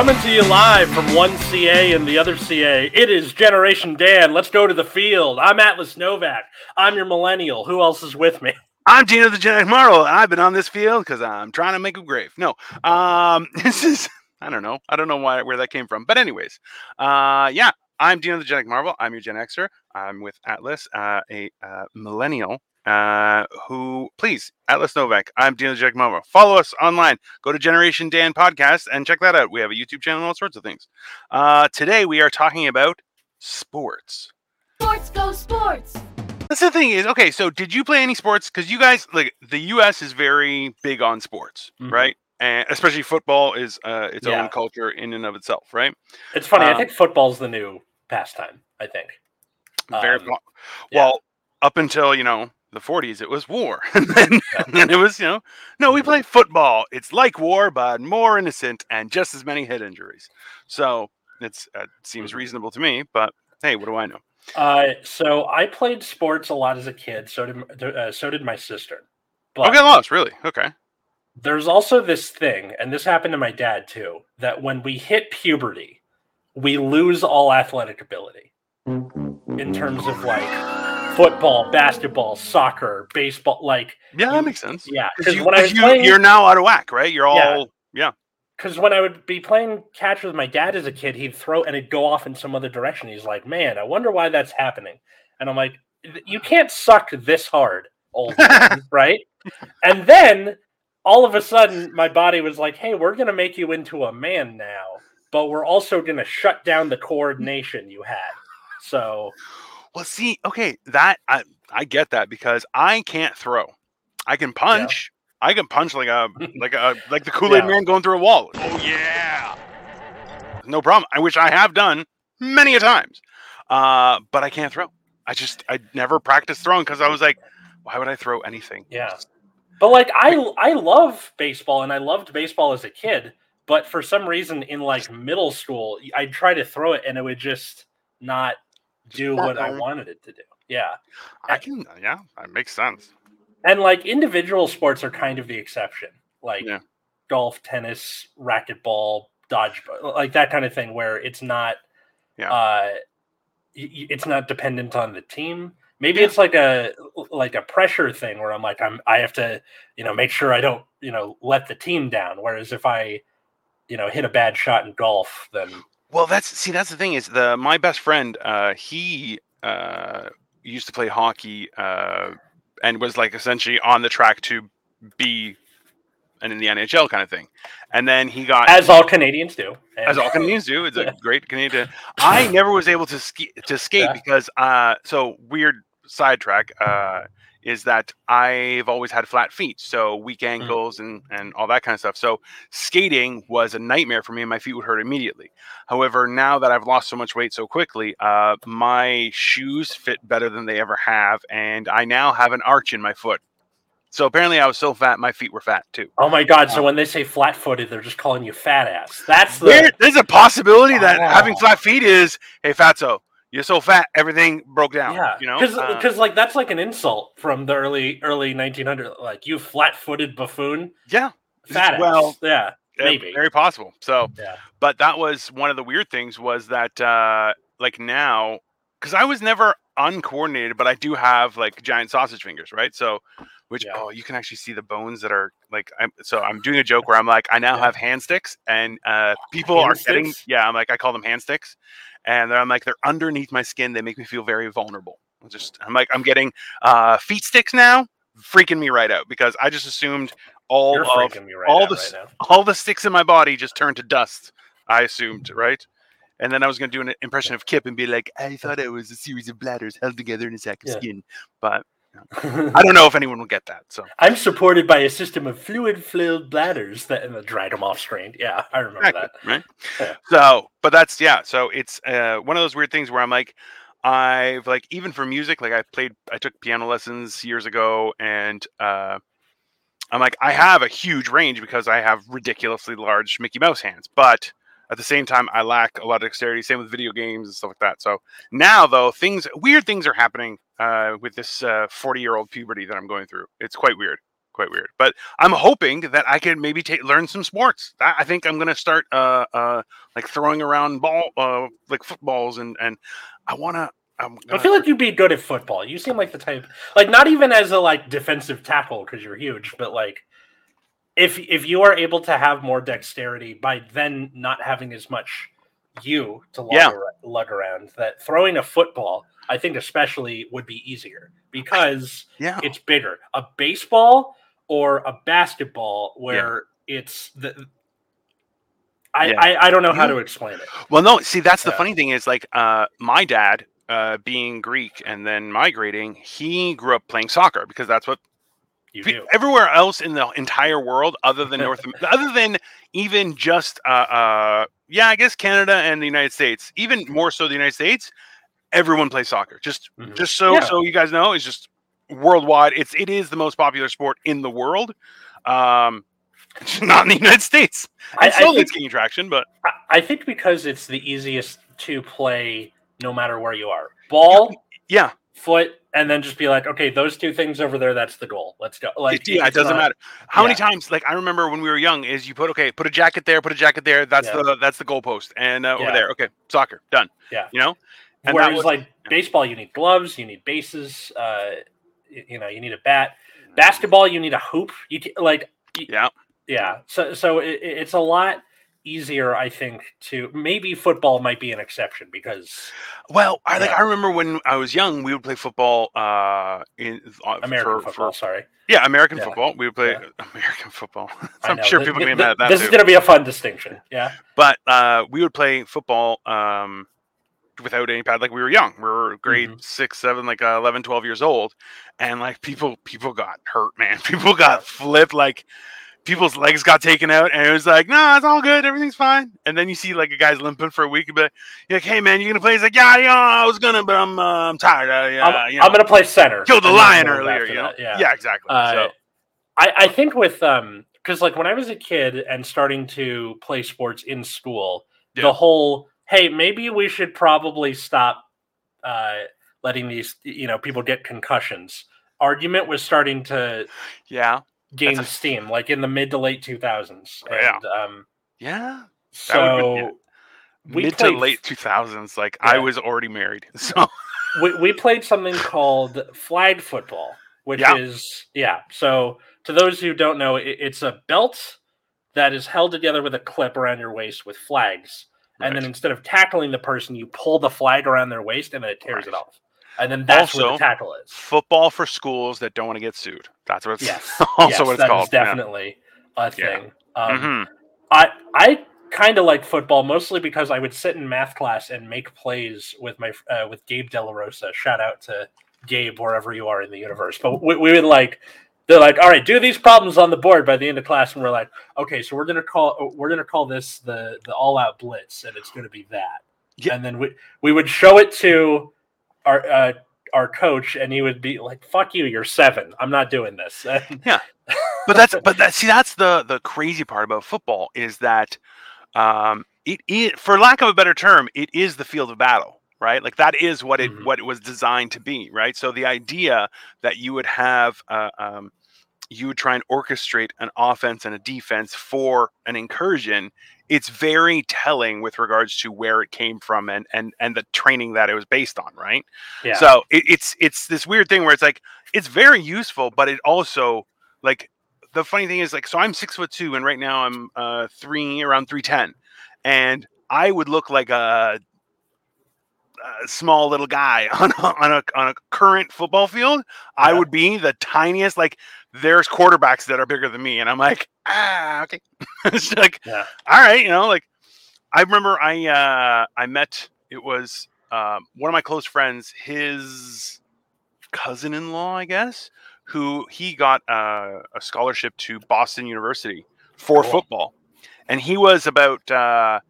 Coming to you live from one CA and the other CA. It is Generation Dan. Let's go to the field. I'm Atlas Novack. I'm your millennial. Who else is with me? I'm Dino the Genetic Marvel. I've been on this field because I'm trying to make a grave. No, um, this is I don't know. I don't know why where that came from. But anyways, uh, yeah, I'm Dino the Genetic Marvel. I'm your Gen Xer. I'm with Atlas, uh, a uh, millennial. Uh, who please Atlas Novack. I'm Dino Jack Marvel. Follow us online. Go to Generation Dan Podcast and check that out. We have a YouTube channel and all sorts of things. Uh, today we are talking about sports. Sports go sports. That's the thing is okay. So did you play any sports? Because you guys like the U.S. is very big on sports, Mhm. right? And especially football is uh, its Yeah. own culture in and of itself, right? It's funny. I Um, think football's the new pastime. I think. Very Um, well. yeah. Well, up until you know the 40s, it was war, and then, and it was you know no, we play football. It's like war, but more innocent and just as many head injuries. So it's uh, seems Mhm. reasonable to me. But hey, what do I know? Uh, so I played sports a lot as a kid. So did uh, so did my sister. But Okay, lost really. Okay. there's also this thing, and this happened to my dad too, that when we hit puberty, we lose all athletic ability in terms of like football, basketball, soccer, baseball. Like, Yeah, that makes sense. yeah, Because you, when I was you, playing, you're now out of whack, right? You're all Yeah. because when I would be playing catch with my dad as a kid, he'd throw and it'd go off in some other direction. He's like, "Man, I wonder why that's happening." And I'm like, "You can't suck this hard, old man, right?" And then all of a sudden, my body was like, "Hey, we're gonna make you into a man now, but we're also gonna shut down the coordination you had." So Well, see, okay, that I I get that because I can't throw. I can punch. I can punch like a like a like the Kool Aid Yeah. Man going through a wall. Oh yeah, no problem. I wish I have done many a times, uh, but I can't throw. I just I never practiced throwing because I was like, why would I throw anything? Yeah. But like I I love baseball and I loved baseball as a kid, but for some reason in like middle school I'd try to throw it and it would just not do what I wanted it to do. Yeah. I can. Yeah, that makes sense. And like individual sports are kind of the exception. Like Yeah. golf, tennis, racquetball, dodgeball, like that kind of thing where it's not Yeah. uh it's not dependent on the team. Maybe Yeah. it's like a like a pressure thing where I'm like I'm I have to, you know, make sure I don't, you know, let the team down. Whereas if I, you know, hit a bad shot in golf, then Well, that's see, that's the thing is the my best friend. Uh, he uh, used to play hockey uh, and was like essentially on the track to be and in the NHL kind of thing. And then he got as all Canadians do. And- as all Canadians do. It's a great Canadian. I never was able to ski to skate Yeah. because uh, so weird sidetrack uh, is that I've always had flat feet, so weak ankles and and all that kind of stuff. So skating was a nightmare for me, and my feet would hurt immediately. However, now that I've lost so much weight so quickly, uh, my shoes fit better than they ever have, and I now have an arch in my foot. So apparently, I was so fat, my feet were fat too. Oh my god! So when they say flat-footed, they're just calling you fat ass. That's the There, there's a possibility that having Oh. flat feet is, hey, fatso, you're so fat, everything broke down. yeah. you know, because Uh, like that's like an insult from the early early 1900s. Like you flat-footed buffoon, yeah, fat well, yeah, maybe. very possible. So, yeah. but that was one of the weird things was that, uh, like now, because I was never uncoordinated, but I do have like giant sausage fingers, right? So, which Yeah. oh, you can actually see the bones that are like. I'm so I'm doing a joke where I'm like, I now Yeah. have hand sticks, and uh, people Hand are getting yeah. I'm like, I call them hand sticks, and I'm like, they're underneath my skin. They make me feel very vulnerable. I'm just I'm like, I'm getting uh, feet sticks now, freaking me right out because I just assumed all You're of right all the right all the sticks in my body just turned to dust. I assumed, right? And then I was going to do an impression of Kif and be like, I thought it was a series of bladders held together in a sack of Yeah. skin. But I don't know if anyone will get that. So I'm supported by a system of fluid-filled bladders that and the dried them off screen. Yeah, I remember Exactly, that. right? Yeah. So, but that's yeah. So it's uh, one of those weird things where I'm like, I've like even for music, like I played, I took piano lessons years ago, and uh, I'm like, I have a huge range because I have ridiculously large Mickey Mouse hands, but at the same time, I lack a lot of dexterity. Same with video games and stuff like that. So now, though, things weird things are happening uh, with this 40 year old puberty that I'm going through. It's quite weird. quite weird. But I'm hoping that I can maybe take learn some sports. I, I think I'm gonna start uh uh like throwing around ball uh like footballs and and I wanna. I'm I feel like you'd be good at football. You seem like the type, like not even as a like defensive tackle because you're huge, but like if if you are able to have more dexterity by then not having as much you to lug, Yeah. ar- lug around, that throwing a football, I think especially would be easier because yeah. it's bigger. A baseball or a basketball where it's the. I, Yeah. I, I don't know how You- to explain it. Well, no. See, that's the Yeah. funny thing is like uh my dad. Uh, being Greek and then migrating, he grew up playing soccer because that's what You do. everywhere else in the entire world other than north other than even just uh, uh yeah i guess canada and the united states even more so the united states everyone plays soccer just Mhm. just so Yeah. so you guys know it's just worldwide it's it is the most popular sport in the world um not in the united states I, I think it's gaining traction but I- I think because it's the easiest to play no matter where you are. Ball, yeah foot, and then just be like, okay, those two things over there, that's the goal. Let's go. Like, yeah, it doesn't not- matter how many times like i remember when we were young is you put okay put a jacket there put a jacket there that's Yeah. the that's the goalpost and uh, over Yeah. there okay soccer done Yeah. you know And Whereas, was- like baseball, you need gloves, you need bases, uh, you know, you need a bat. Basketball, you need a hoop. You like, yeah yeah. So, so it- it's a lot easier, I think. To maybe football might be an exception because Well, I like Yeah. I remember when I was young, we would play football uh in uh, American for, football. for sorry, yeah, American Yeah. football. We would play Yeah. American football. I'm sure Th- people th- get mad at that This too. is going to be a fun distinction. Yeah. But uh we would play football um without any pad like we were young. We were grade Mm-hmm. 6, 7, like uh, 11, 12 years old and like people people got hurt, man. People got flipped like people's legs got taken out and it was like, "No, it's all good. Everything's fine." And then you see like a guy's limping for a week but you're like, "Hey man, you're going to play?" He's like, "Yeah, yeah, I was going to, but I'm uh, I'm tired." Uh, yeah, I'm, you know. I'm going to play center. killed the lion earlier. You know? Yeah. yeah, exactly. Uh, so I, I think with um because like when I was a kid and starting to play sports in school, Yeah. the whole hey maybe we should probably stop uh, letting these you know people get concussions argument was starting to yeah, That's a- steam like in the mid to late 2000s Oh, yeah. and um yeah. So been- we Mid played to late 2000s. Like I was already married, so we, we played something called flag football, which Yeah. is yeah. So to those who don't know, it, it's a belt that is held together with a clip around your waist with flags, and then instead of tackling the person, you pull the flag around their waist, and then it tears it off, and then that's where Also, the tackle is. football for schools that don't want to get sued. That's what it's Yes, also yes, what it's that is called. yeah. definitely a thing. Um, Mhm. I I kind of like football mostly because I would sit in math class and make plays with my uh, with Gabe Delarosa. Shout out to Gabe wherever you are in the universe. But we, we would like they're like, all right, do these problems on the board by the end of class, and we're like, okay, so we're gonna call we're gonna call this the the all out blitz, and it's gonna be that. Yeah. And then we we would show it to our uh, our coach, and he would be like, "Fuck you, you're seven. I'm not doing this." And but that's but that see that's the the crazy part about football is that um it is for lack of a better term it is the field of battle right like that is what it Mhm. what it was designed to be right so the idea that you would have uh, um you would try and orchestrate an offense and a defense for an incursion it's very telling with regards to where it came from and and and the training that it was based on right yeah, so it, it's it's this weird thing where it's like it's very useful, but it also like the funny thing is like so I'm six foot two and right now I'm uh three around three ten, and I would look like a, small little guy on a, on a on a current football field. I would be the tiniest. Like there's quarterbacks that are bigger than me, and I'm like ah okay, it's like yeah, all right, you know, like I remember I uh I met it was um one of my close friends, his cousin-in-law, I guess, who he got uh, a scholarship to Boston University for Cool. football. And he was about uh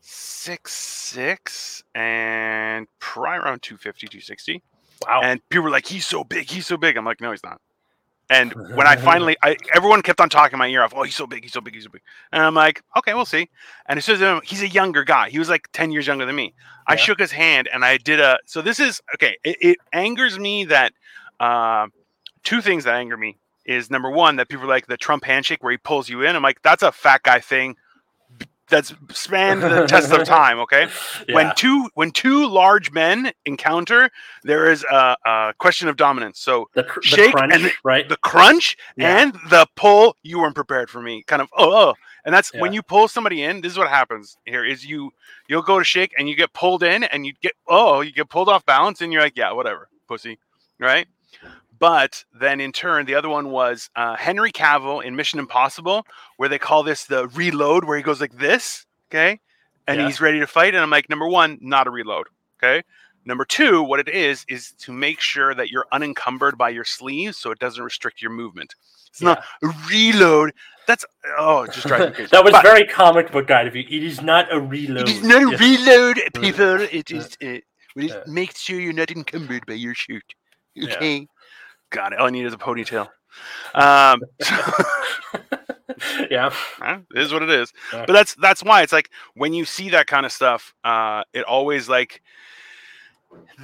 six six and probably around 250, 260 wow, and people were like, "He's so big, he's so big." I'm like, "No, he's not." And when I finally, I everyone kept on talking my ear off. Oh, he's so big, he's so big, he's so big. And I'm like, "Okay, we'll see." And it says um, he's a younger guy. He was like ten years younger than me. I shook his hand and I did a. So this is okay. It, it angers me that uh, two things that anger me is number one that people are like the Trump handshake where he pulls you in. I'm like, that's a fat guy thing. That's spanned the test of time. Okay, when two when two large men encounter, there is a, a question of dominance. So the, cr- the shake crunch, and right? the crunch Yeah. and the pull, you weren't prepared for me. Kind of oh, oh. and that's when you pull somebody in. This is what happens here: is you you'll go to shake and you get pulled in, and you get oh, you get pulled off balance, and you're like, yeah, whatever, pussy, right? But then in turn, the other one was uh, Henry Cavill in Mission Impossible, where they call this the reload, where he goes like this, okay, and Yeah. he's ready to fight. And I'm like, number one, not a reload, okay. Number two, what it is is to make sure that you're unencumbered by your sleeves, so it doesn't restrict your movement. It's not a reload. That's oh, just drives me crazy. that was But very comic book guide of you. It is not a reload. It is not a Yeah. reload, people. It is. Uh, well, it Yeah. makes sure you're not encumbered by your. Yeah. Okay. Got it. All I need is a ponytail. Um, yeah. It is what it is. Yeah. But that's that's why it's like when you see that kind of stuff, uh, it always like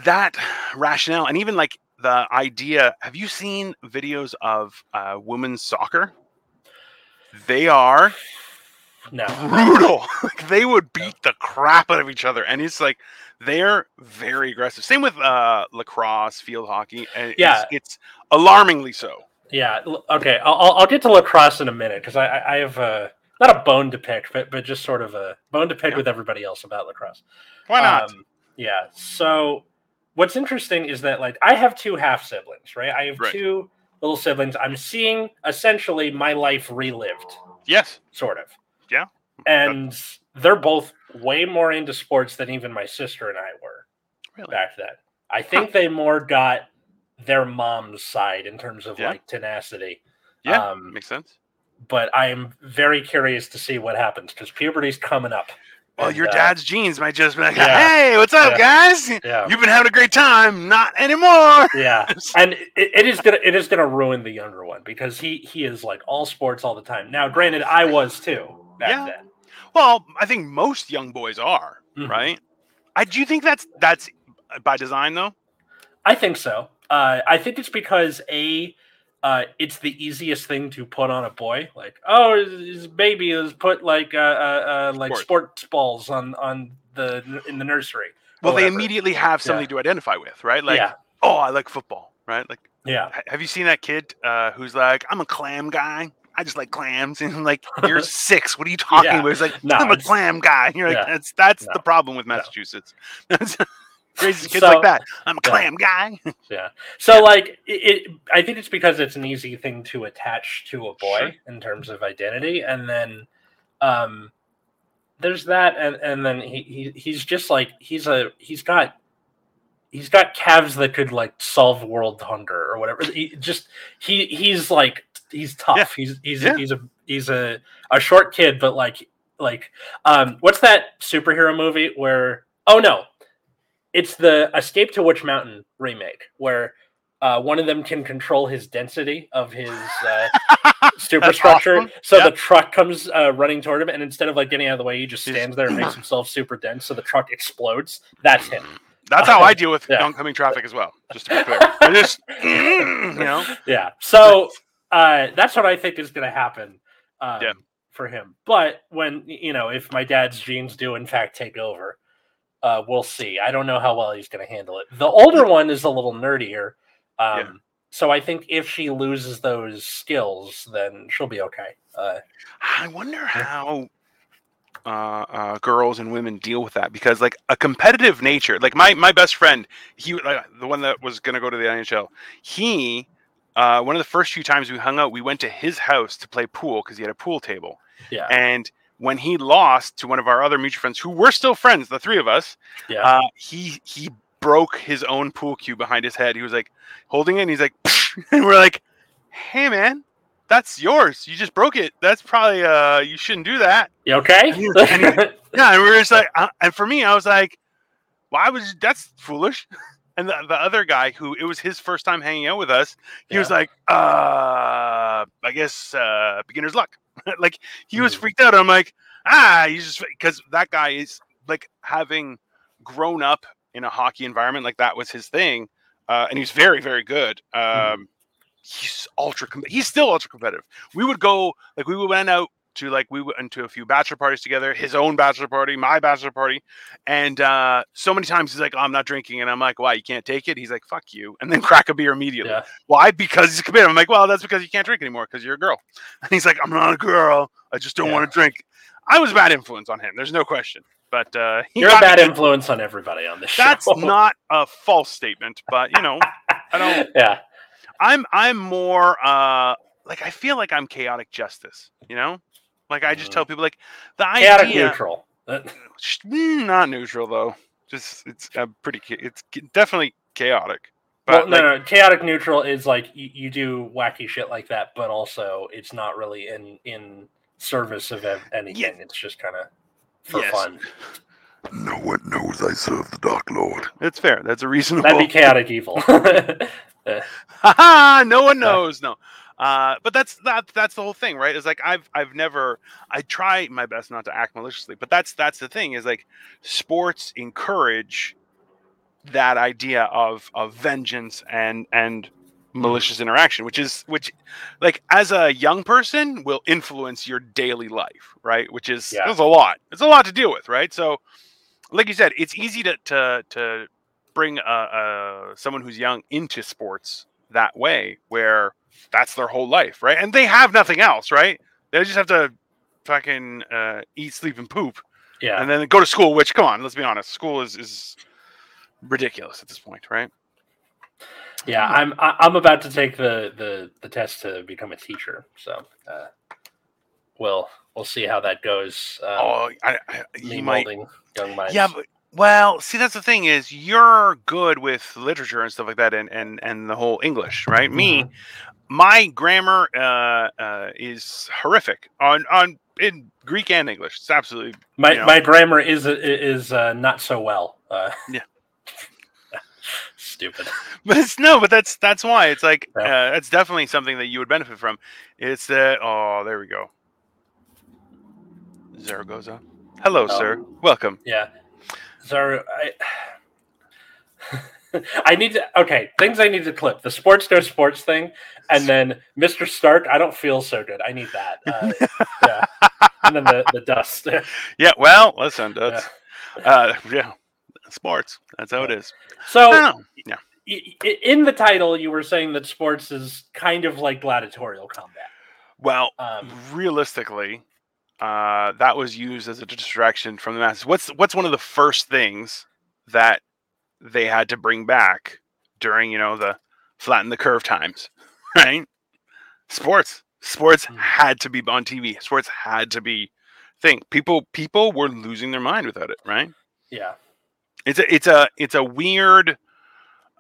that rationale and even like the idea. Have you seen videos of uh, women's soccer? They are No. brutal. like they would beat the crap out of each other, and it's like they're very aggressive. Same with uh, lacrosse, field hockey. and Yeah. it's alarmingly so. Yeah. Okay. I'll, I'll- get to lacrosse in a minute because I, I I have a not a bone to pick, but but just sort of a bone to pick Yeah. with everybody else about lacrosse. Why not? Um, yeah. So what's interesting is that like I have two half siblings, right? I have Right. two little siblings. I'm seeing essentially my life relived, yes. sort of. Yeah. And they're both way more into sports than even my sister and I were Really? back then. I think they more got their mom's side in terms of Yeah. like tenacity. Yeah. Um, Makes sense. but I am very curious to see what happens because puberty's coming up. Well, And, your uh, dad's genes might just be like, yeah. "Hey, what's up, Yeah. guys? Yeah. You've been having a great time. Not anymore." Yeah, and it, it is gonna it is gonna ruin the younger one because he he is like all sports all the time. Now, granted, I was too Yeah. then. Well, I think most young boys are, Mhm. right? I do you think that's that's by design though. I think so. Uh, I think it's because a uh, it's the easiest thing to put on a boy. Like, oh, his, baby is put like uh, uh, uh, like Sports. balls on on the in the nursery. Well, they immediately have something to identify with, right? Like, yeah, oh, I like football, right? Like, yeah, have you seen that kid uh, who's like, I'm a clam guy. I just like clams, and I'm like, you're six. What are you talking Yeah. about? He's like, No, I'm a clam guy. You're like, yeah. that's that's No. the problem with No. Massachusetts. Crazy kids So- like that. I'm a Yeah. clam guy. yeah. So like it, it, I think it's because it's an easy thing to attach to a boy Sure. in terms of identity, and then um, there's that, and and then he, he he's just like he's a he's got he's got calves that could like solve world hunger or whatever. He just he he's like he's tough. Yeah. He's he's Yeah. he's a he's a a short kid, but like like um what's that superhero movie where oh no it's the Escape to Witch Mountain remake where uh, one of them can control his density of his uh, superstructure. awesome. So Yep. the truck comes uh, running toward him, and instead of like getting out of the way, he just stands there and makes himself super dense. So the truck explodes. That's him. That's how I deal with Yeah. oncoming traffic as well. Just to be clear, I just you know. Yeah. So uh, that's what I think is going to happen. Um, Yeah. For him, but when you know, if my dad's genes do in fact take over, uh, we'll see. I don't know how well he's going to handle it. The older one is a little nerdier. Um, Yeah. So I think if she loses those skills, then she'll be okay. Uh, I wonder how uh, uh, girls and women deal with that because, like, a competitive nature. Like my my best friend, he like, the one that was going to go to the NHL. He uh, one of the first few times we hung out, we went to his house to play pool because he had a pool table. yeah. And when he lost to one of our other mutual friends, who were still friends, the three of us, yeah. uh, he he broke his own pool cue behind his head. He was like holding it, and he's like, and we're like, "Hey, man, that's yours. You just broke it. That's probably uh, you shouldn't do that." you okay? and he- Yeah, and we were just like, uh, and for me, I was like, "Why was that's foolish?" And the, the other guy, who it was his first time hanging out with us, he was like, "Uh, I guess uh, beginner's luck." like he was Mhm. freaked out. I'm like, ah, he's just because that guy is like having grown up in a hockey environment, like that was his thing, uh, and he's very, very good. Um, Mhm. he's ultra. Com- he's still ultra competitive. We would go like we went out to like we went to a few bachelor parties together. His own bachelor party, my bachelor party, and uh, so many times he's like, oh, "I'm not drinking," and I'm like, "Why? You can't take it?" He's like, "Fuck you," and then crack a beer immediately. Yeah. Why? Because he's committed. I'm like, "Well, that's because you can't drink anymore because you're a girl." And he's like, "I'm not a girl. I just don't Yeah. want to drink." I was a bad influence on him. There's no question. But uh, You're a got me bad influence on everybody on this show. That's not a false statement, but you know, I don't. yeah. I'm I'm more uh like I feel like I'm chaotic justice. You know, like I just tell people like the Chaotic idea. neutral. That- Sh- mm, not neutral though. Just it's uh, pretty. It's definitely chaotic. well, no, like, no. Chaotic neutral is like you, you do wacky shit like that, but also it's not really in in service of ev- anything. It's just kind of for Yes. fun. No one knows I serve the Dark Lord. it's fair. That's a reasonable. That'd be chaotic evil. Haha, no one knows. No. Uh, but that's that that's the whole thing, right? Is like I've I've never I try my best not to act maliciously, but that's that's the thing is like sports encourage that idea of of vengeance and and malicious interaction, which is which like as a young person will influence your daily life, right? Which is Yeah. there's a lot. It's a lot to deal with, right? So like you said, it's easy to to to bring a, a someone who's young into sports that way where that's their whole life right and they have nothing else right they just have to fucking uh, eat sleep and poop yeah. and then go to school which come on let's be honest school is is ridiculous at this point right Yeah, I'm I'm about to take the the the test to become a teacher. So, uh, we'll we'll see how that goes. Um, oh I, I, me might molding young minds. yeah but well see that's the thing is you're good with literature and stuff like that and and and the whole english right me my grammar uh, uh, is horrific on on in Greek and English. It's absolutely my you know. my grammar is is uh, not so well. Uh, Yeah. stupid. but it's no, but that's that's why it's like Yeah. uh, that's definitely something that you would benefit from. It's that oh, there we go. Zaragoza. Hello, Oh. sir. Welcome. Yeah. So I. I need to okay things I need to clip the sports no sports thing and then Mr. Stark I don't feel so good I need that uh, yeah and then the, the dust Yeah. Well, listen. That's uh, yeah. Sports. That's how it is. So. Yeah. in the title you were saying that sports is kind of like gladiatorial combat Well, um, realistically, uh, that was used as a distraction from the masses. What's what's one of the first things that they had to bring back during you know the flatten the curve times, right? Sports, sports Mhm. had to be on TV. Sports had to be thing. People people were losing their mind without it, right? yeah It's a it's a it's a weird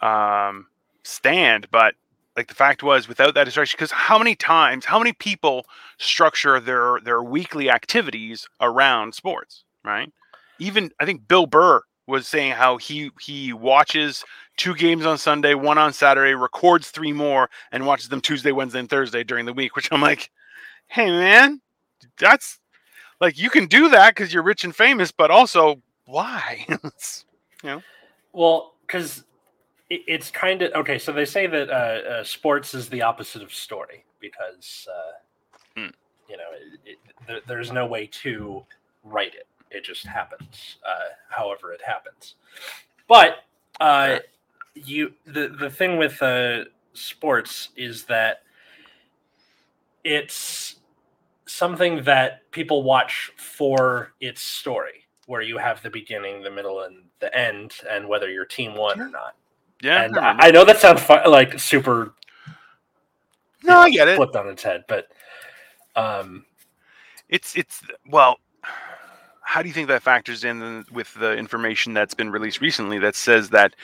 um, stand, but like the fact was without that distraction, because how many times, how many people structure their their weekly activities around sports, right? Even I think Bill Burr was saying how he he watches two games on Sunday, one on Saturday, records three more, and watches them Tuesday, Wednesday, and Thursday during the week. Which I'm like, hey man, that's like you can do that because you're rich and famous, but also why? It's- Well, because it's kind of okay. So they say that uh, uh, sports is the opposite of story because uh, Hmm. you know it, it, there, there's no way to write it. It just happens, uh, however it happens. But uh, you the the thing with uh, sports is that it's something that people watch for its story, where you have the beginning, the middle, and the end, and whether your team won or not. Yeah, and I I, know that sounds fu- like super no, I get it. flipped on its head, but um, It's it's well, how do you think that factors in with the information that's been released recently that says that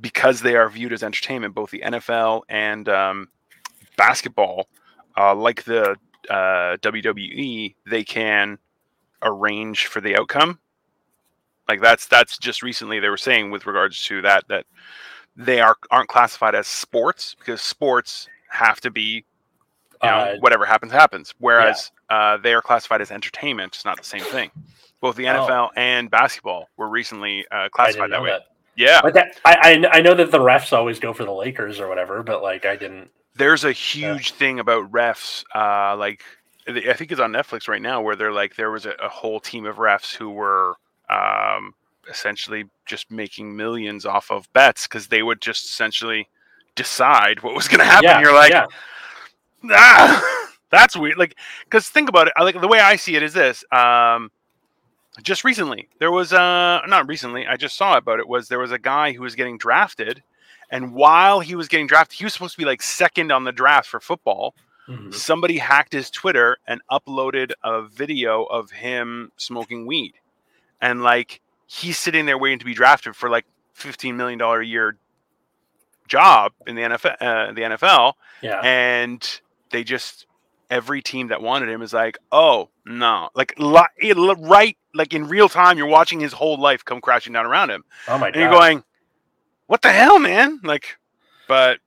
because they are viewed as entertainment, both the NFL and um, basketball, uh, like the uh, WWE, they can arrange for the outcome. Like that's that's just recently they were saying with regards to that that they are aren't classified as sports because sports have to be you know, Uh, whatever happens happens. Whereas uh, they are classified as entertainment. It's not the same thing. Both the Oh. NFL and basketball were recently uh, classified that way. that. Yeah, Like that, I, I I know that the refs always go for the Lakers or whatever, but like I didn't. there's a huge thing about refs. Uh, like I think it's on Netflix right now, where they're like there was a, a whole team of refs who were um, essentially just making millions off of bets because they would just essentially decide what was going to happen. Yeah, You're like, yeah. ah, that's weird. Like, because think about it. Like the way I see it is this. Um, just recently, there was uh not recently. I just saw about it. Was there was a guy who was getting drafted, and while he was getting drafted, he was supposed to be like second on the draft for football. Mhm. Somebody hacked his Twitter and uploaded a video of him smoking weed, and like he's sitting there waiting to be drafted for like fifteen million dollar a year job in the NFL. Uh, the NFL, Yeah. and they just every team that wanted him is like, oh no, like li- right, like in real time, you're watching his whole life come crashing down around him, Oh my and god. you're going, what the hell, man? Like, but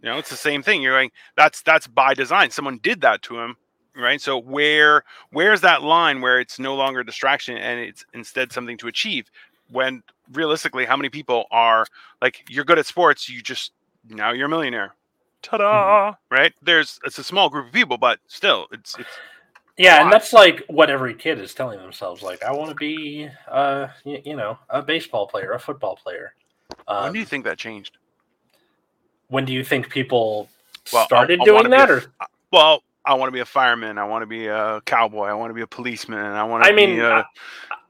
you know, it's the same thing. You're going, that's that's by design. Someone did that to him, right? So where where's that line where it's no longer a distraction and it's instead something to achieve? When realistically, how many people are like, you're good at sports, you just now you're a millionaire. Ta-da! Right? There's it's a small group of people, but still, it's it's Yeah, and that's like what every kid is telling themselves. Like, I want to be, uh, you, you know, a baseball player, a football player. Um, when do you think that changed? when do you think people Well, started I doing that, a- or Well, I want to be a fireman. I want to be a cowboy. I want to be a policeman. I want to I mean, be a,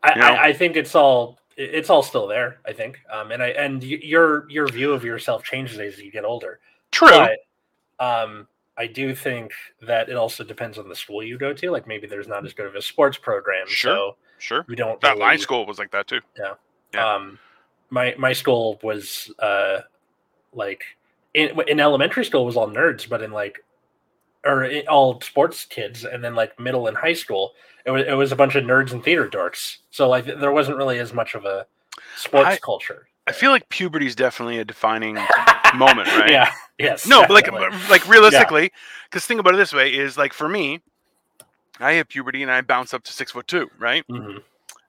I, you know? I, I think it's all it's all still there. I think, um, and I and your your view of yourself changes as you get older. true. But um, I do think that it also depends on the school you go to. Like maybe there's not as good of a sports program, Sure. so sure. we don't. That my really- school was like that too. Yeah. Um, my my school was uh, like in in elementary school was all nerds, but in like or all sports kids, and then like middle and high school, it was it was a bunch of nerds and theater dorks. So like there wasn't really as much of a sports I- culture. I feel like puberty is definitely a defining moment, right? Yeah. Yes. No, but like like realistically, because think about it this way: is like for me, I hit puberty and I bounced up to six foot two, right? Mhm.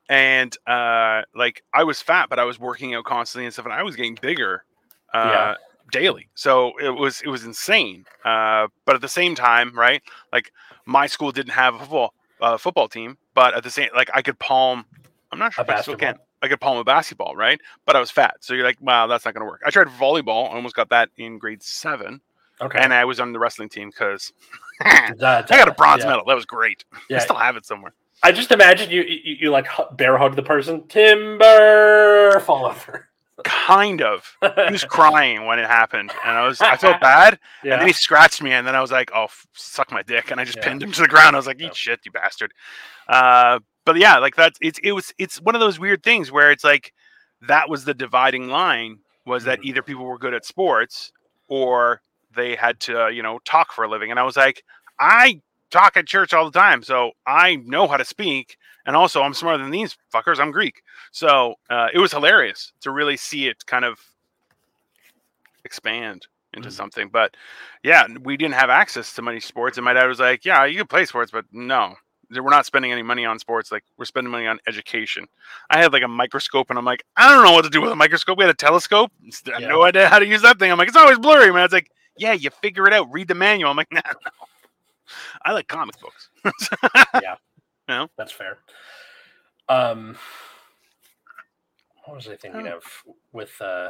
And uh, like I was fat, but I was working out constantly and stuff, and I was getting bigger uh, Yeah. Daily. So it was it was insane. Uh, but at the same time, right? Like my school didn't have a football uh, football team, but at the same like I could palm. I'm not sure if I still basketball. can. I could palm a basketball, right? But I was fat, so you're like, wow, that's not going to work. I tried volleyball, I almost got that in grade seven, Okay. and I was on the wrestling team because I got a bronze yeah. medal. That was great. Yeah. I still have it somewhere. I just imagine you you, you like bear hug the person, timber fall over. Kind of. He was crying when it happened, and I was I felt bad. And then he scratched me, and then I was like, "Oh, f- suck my dick!" And I just Yeah. pinned him to the ground. I was like, "Eat Yeah. shit, you bastard." Uh, but yeah, like that's it's it was it's one of those weird things where it's like that was the dividing line was that Mhm. either people were good at sports or they had to you know talk for a living, and I was like, I talk at church all the time, so I know how to speak. And also, I'm smarter than these fuckers. I'm Greek, so uh, it was hilarious to really see it kind of expand into Mhm. something. But yeah, we didn't have access to many sports, and my dad was like, "Yeah, you can play sports, but no, we're not spending any money on sports. Like we're spending money on education." I had like a microscope, and I'm like, "I don't know what to do with a microscope." We had a telescope. I Yeah. no idea how to use that thing. I'm like, "It's always blurry, man." It's like, "Yeah, you figure it out. Read the manual." I'm like, "Nah, no." I like comic books. Yeah. No. That's fair. Um, what was I thinking Oh. of with uh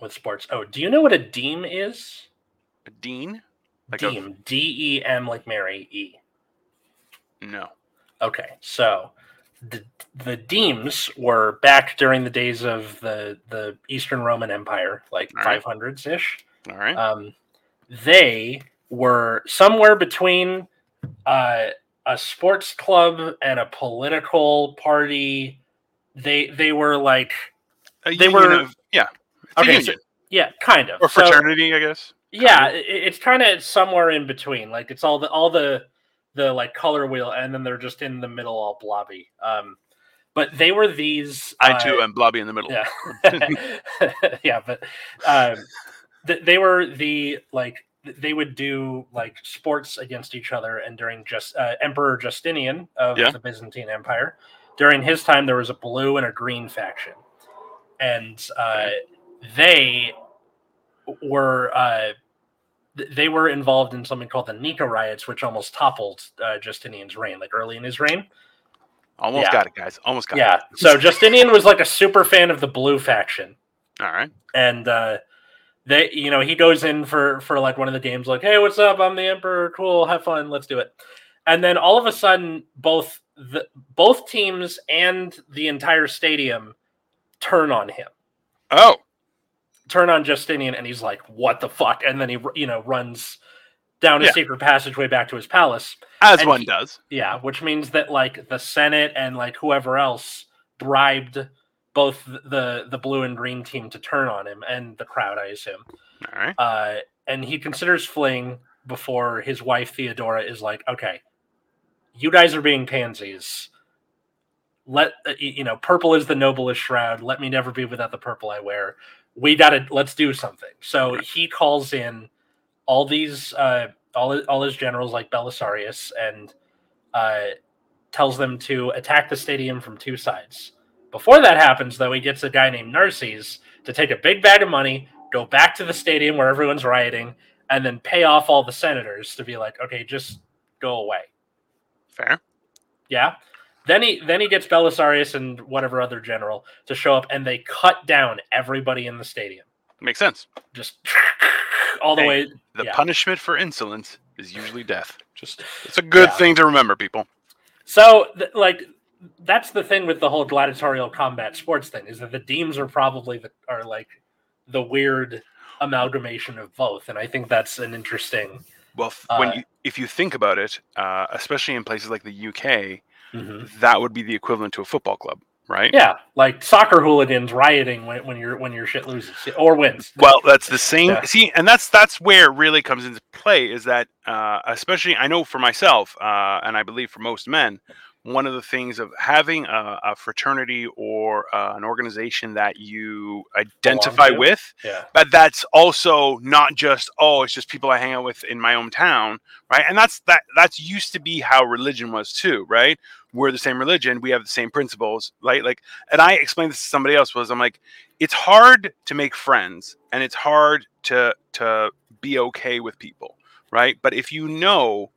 with sports? Oh, do you know what a deme is? A dean? Like a- deme, D E M, like Mary E. No. Okay, so the the demes were back during the days of the the Eastern Roman Empire, like right. 500s ish. All right. Um, they were somewhere between uh, a sports club and a political party. They they were like they were- of- yeah. Okay, so- yeah, kind of or So- fraternity, I guess. yeah, it's kind of somewhere in between. Like it's all the all the the like color wheel, and then they're just in the middle, all blobby. Um, but they were these. I uh, too am blobby in the middle. Yeah, yeah, but um, th- they were the like they would do like sports against each other, and during just uh, Emperor Justinian of Yeah. the Byzantine Empire, during his time there was a blue and a green faction, and uh, they were uh, they were involved in something called the Nika riots, which almost toppled uh, Justinian's reign, like early in his reign. Almost Yeah. got it, guys. Almost got it. Yeah. So Justinian was like a super fan of the blue faction. All right. and uh they you know he goes in for for like one of the games like hey what's up? I'm the emperor. Cool. Have fun. Let's do it. And then all of a sudden both the both teams and the entire stadium turn on him. Oh, turn on justinian and he's like what the fuck? And then he you know runs down a Yeah. secret passageway back to his palace. As one he- does. yeah which means that like the senate and like whoever else bribed both the the blue and green team to turn on him and the crowd i assume All right. uh, and he considers fleeing before his wife Theodora is like, "Okay, you guys are being pansies. Let uh, you know, purple is the noblest shroud. Let me never be without the purple I wear. We gotta let's do something." So he calls in all these uh, all all his generals like Belisarius and uh, tells them to attack the stadium from two sides. Before that happens, though, he gets a guy named Narses to take a big bag of money, go back to the stadium where everyone's rioting, and then pay off all the senators to be like, okay, just go away. Fair. Yeah. Then he then he gets Belisarius and whatever other general to show up, and they cut down everybody in the stadium, Makes sense. just all the Hey, way. The Yeah. punishment for insolence is usually death. Just it's a good Yeah. thing to remember, people. So, like, that's the thing with the whole gladiatorial combat sports thing is that the demes are probably the are like the weird amalgamation of both, and I think that's an interesting. Well, when Uh, you if you think about it, uh, especially in places like the UK, that would be the equivalent to a football club, right? Yeah, like soccer hooligans rioting when, when your when your shit loses or wins. Well, that's the same. Yeah. See, and that's that's where it really comes into play is that, uh, especially I know for myself, uh, and I believe for most men, one of the things of having a, a fraternity or uh, an organization that you identify with, Yeah, but that's also not just oh, it's just people I hang out with in my hometown, right? And that's that that's used to be how religion was too, right? We're the same religion, we have the same principles, right? Like, and I explained this to somebody else was I'm like, it's hard to make friends and it's hard to to be okay with people, right? But if you know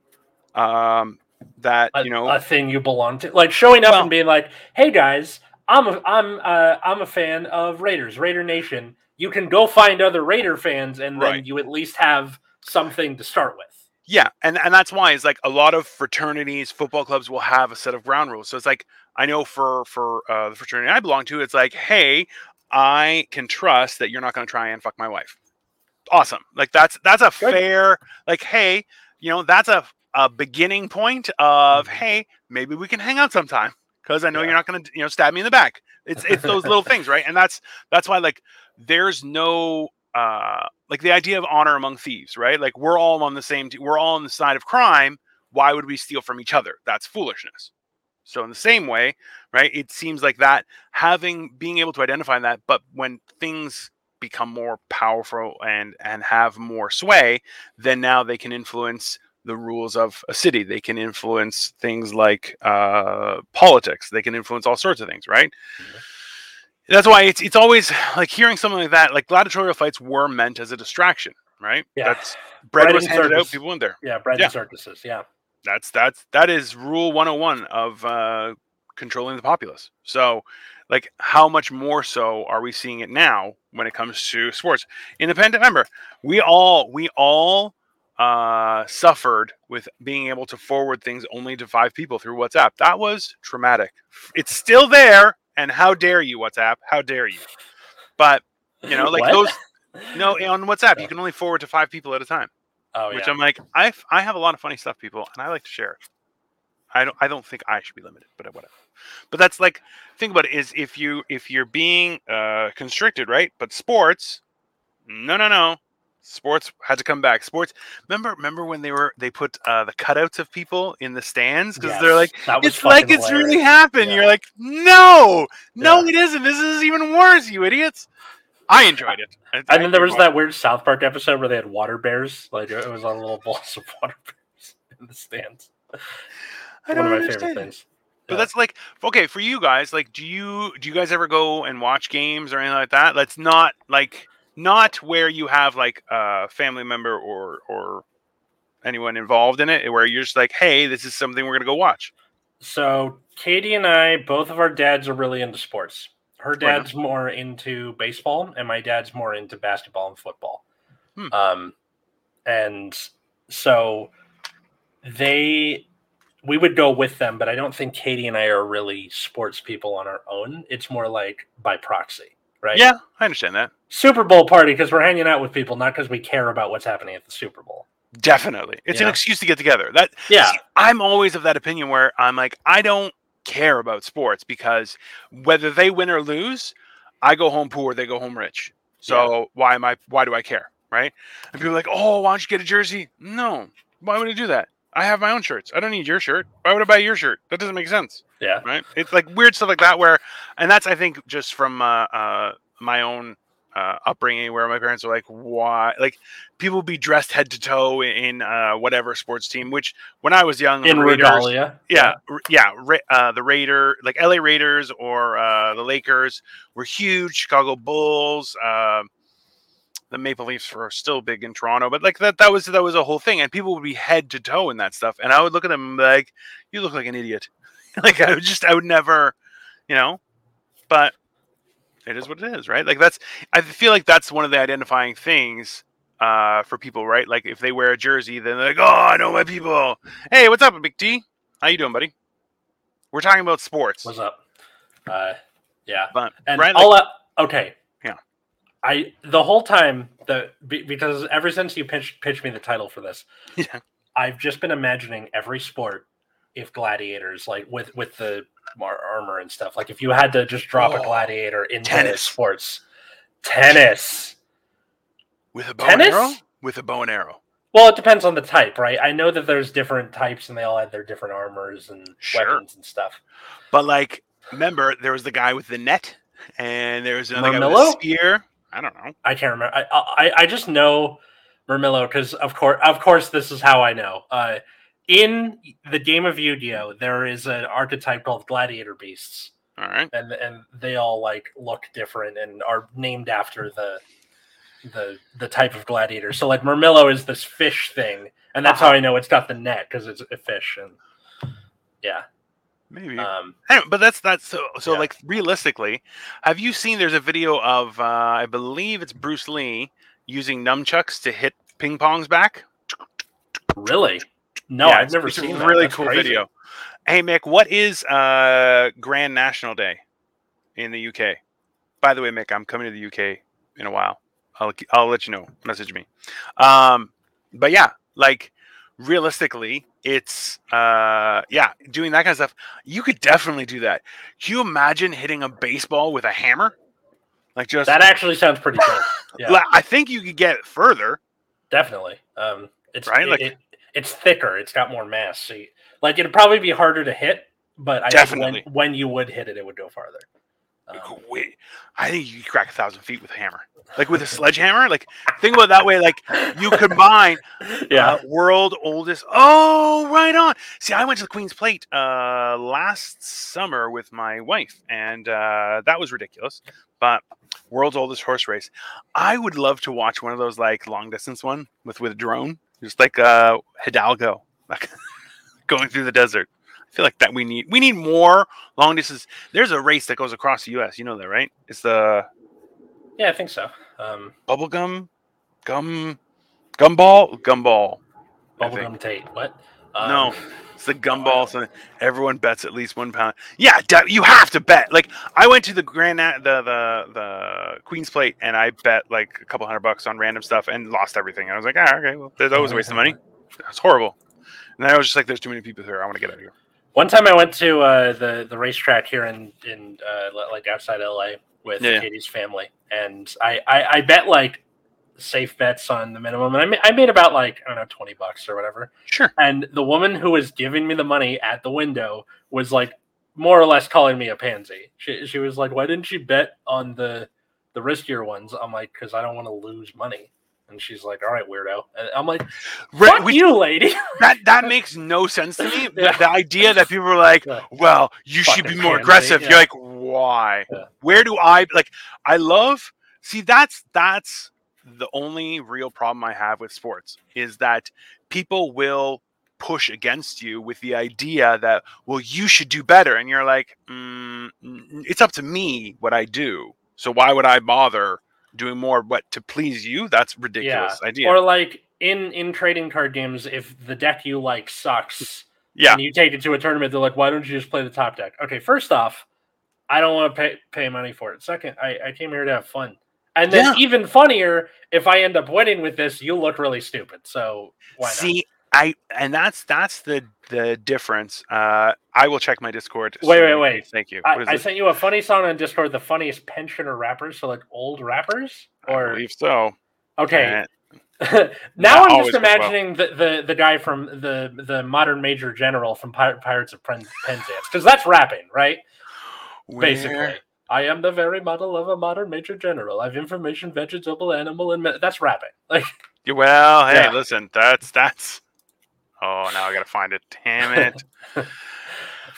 um that a, you know a thing you belong to, like showing up Well- and being like, "Hey guys, I'm a, I'm uh, I'm a fan of Raiders, Raider Nation. You can go find other Raider fans, and then Right. you at least have something to start with." Yeah, and and that's why it's like a lot of fraternities, football clubs will have a set of ground rules. So it's like I know for for uh, the fraternity I belong to, it's like, hey, I can trust that you're not going to try and fuck my wife. Awesome, like that's that's a Good. fair like, hey, you know, that's a a beginning point of Mhm. hey, maybe we can hang out sometime because I know Yeah. you're not going to you know stab me in the back. It's it's those little things, right? And that's that's why like there's no uh like the idea of honor among thieves, right? Like we're all on the same we're all on the side of crime. Why would we steal from each other? That's foolishness. So in the same way, right? It seems like that having being able to identify that, but when things become more powerful and and have more sway, then now they can influence the rules of a city. They can influence things like uh, politics. They can influence all sorts of things, right? That's why it's it's always like hearing something like that. Like gladiatorial fights were meant as a distraction, right? Yeah. That's bread Bread was and handed out. People went there. Yeah, bread Yeah. and circuses. Yeah, That's that's that is rule 101 of uh, controlling the populace. So, like, how much more so are we seeing it now when it comes to sports? Independent member, we all we all uh, suffered with being able to forward things only to five people through WhatsApp. That was traumatic. It's still there, and how dare you, WhatsApp? How dare you? But you know, like What? those. No, on WhatsApp, you can only forward to five people at a time Oh yeah which yeah. I'm like, I I have a lot of funny stuff, people, and I like to share it. I don't I don't think I should be limited, but whatever. But that's like think about it is if you if you're being uh, constricted, right? But sports, no, no, no. Sports had to come back. Sports. Remember, remember when they were they put uh, the cutouts of people in the stands because they're like, it's like it's really happened. Yeah. You're like, no, no, Yeah. it isn't. This is even worse, you idiots. I enjoyed it. I- I And then there was that weird South Park episode where they had water bears. Like it was on little balls of water bears in the stands. I One don't of my favorite it. things. But that's like okay for you guys. Like, do you do you guys ever go and watch games or anything like that? Let's not like not where you have like a family member or or anyone involved in it, where you're just like, hey, this is something we're gonna go watch. So Katie and I, both of our dads are really into sports. Her Right dad's more into baseball, and my dad's more into basketball and football. Hmm. Um, and so they, we would go with them, but I don't think Katie and I are really sports people on our own. It's more like by proxy, right? Yeah, I understand that. Super Bowl party because we're hanging out with people, not because we care about what's happening at the Super Bowl. Definitely, it's an excuse to get together. That Yeah. See, I'm always of that opinion where I'm like, I don't care about sports because whether they win or lose, I go home poor, they go home rich. So why am I? Why do I care, right? And people are like, oh, why don't you get a jersey? No, why would I do that? I have my own shirts. I don't need your shirt. Why would I buy your shirt? That doesn't make sense, Yeah. right? It's like weird stuff like that where, and that's I think just from uh, uh, my own uh, upbringing where my parents were like, why? Like people would be dressed head to toe in uh, whatever sports team. Which when I was young, In Raiders- regalia. yeah, yeah. Ra- uh, the Raider, like LA Raiders or uh, the Lakers, were huge. Chicago Bulls, um the Maple Leafs were still big in Toronto, but like that, that was that was a whole thing, and people would be head to toe in that stuff, and I would look at them like, "You look like an idiot." like I would just, I would never, you know. But it is what it is, right? Like that's, I feel like that's one of the identifying things uh, for people, right? Like if they wear a jersey, then they're like, "Oh, I know my people." Hey, what's up, Big T? How you doing, buddy? We're talking about sports, What's up? Uh, yeah. but And right? all that, okay. Yeah. I the whole time the because ever since you pitched pitched me the title for this, Yeah. I've just been imagining every sport if gladiators like with with the armor and stuff. Like if you had to just drop a Oh, gladiator in tennis. sports, tennis. with a bow and arrow, with a bow and arrow. Well, it depends on the type, right? I know that there's different types and they all have their different armors and Sure. weapons and stuff. But like, remember there was the guy with the net, and there was another guy with a spear. I don't know. I can't remember. I I, I just know Murmillo because of course of course this is how I know. Uh, in the game of Yu-Gi-Oh, there is an archetype called Gladiator Beasts, All right. and and they all like look different and are named after the the the type of gladiator. So like Murmillo is this fish thing, and that's how. I know it's got the net because it's a fish. And yeah, Maybe. um, Anyway, but that's that's so so Yeah. like realistically, have you seen? There's a video of uh, I believe it's Bruce Lee using nunchucks to hit ping pongs back. really, no, Yeah, I've it's- never it's seen a really cool crazy. video. Hey Mick, what is uh Grand National Day in the UK? By the way, Mick, I'm coming to the UK in a while. I'll I'll let you know. Message me. Um, but yeah, like realistically, it's uh yeah, doing that kind of stuff. You could definitely do that. Can you imagine hitting a baseball with a hammer? Like just That actually sounds pretty cool. Yeah. I think you could get further. Definitely. Um, it's Right, it- like- it- it's thicker. It's got more mass. So you, like it'd probably be harder to hit, but I Definitely. when, when you would hit it, it would go farther. Um, Wait, I think you could crack a thousand feet with a hammer, like with a sledgehammer. Like think about that way. Like you combine yeah. uh, world oldest. Oh, right on. See, I went to the Queen's Plate uh, last summer with my wife, and uh, that was ridiculous. But world's oldest horse race. I would love to watch one of those like long distance one with with a drone, just like uh, Hidalgo, like going through the desert. I feel like that we need we need more long distance. There's a race that goes across the U.S. You know that, right? It's the yeah, I think so. Um, bubblegum gum gumball gumball. Bubblegum Tate. What? Um, No, it's the gumball. So everyone bets at least one pound. Yeah, you have to bet. Like I went to the Grand the the the Queen's Plate and I bet like a couple hundred bucks on random stuff and lost everything. I was like, ah, okay, well, that was a waste of money. That's horrible. And then I was just like, there's too many people here. I want to get out of here. One time I went to uh, the the racetrack here in in uh, like outside LA with Yeah. Katie's family, and I, I I bet like safe bets on the minimum, and I ma- I made about like I don't know twenty bucks or whatever. Sure. And the woman who was giving me the money at the window was like more or less calling me a pansy. She she was like, "Why didn't you bet on the the riskier ones?" I'm like, "Cause I don't want to lose money." And she's like, "All right, weirdo." And I'm like, Right, "Fuck we- you, lady." that that makes no sense to me. The- Yeah. The idea that people are like, well, you should be more pansy, aggressive. yeah. You're like, why? Yeah. Where do I like? I love See, that's that's the only real problem I have with sports is that people will push against you with the idea that well you should do better and you're like mm, it's up to me what i do so why would i bother doing more but to please you that's ridiculous idea Or like in in trading card games, if the deck you like sucks, yeah and you take it to a tournament, they're like, "Why don't you just play the top deck?" Okay, first off, I don't want to pay pay money for it. Second, I, I came here to have fun. And then Yeah. even funnier, if I end up winning with this, you look really stupid. So why not? see i and that's that's the the difference uh i will check my discord Wait, soon. wait, wait. thank you I, I sent you a funny song on Discord. The funniest pensioner rappers, so like old rappers, I or believe so okay. Uh, now I'm just goes well. imagining the, the the guy from the the modern major general from Pir- Pirates of Pen- Penzance because that's rapping, right? Basically, where- I am the very model of a modern major general. I've information, vegetable, animal, and me- that's rapping. Like, Well, hey, Yeah. listen, that's that's. Oh, now I gotta find it. Damn it!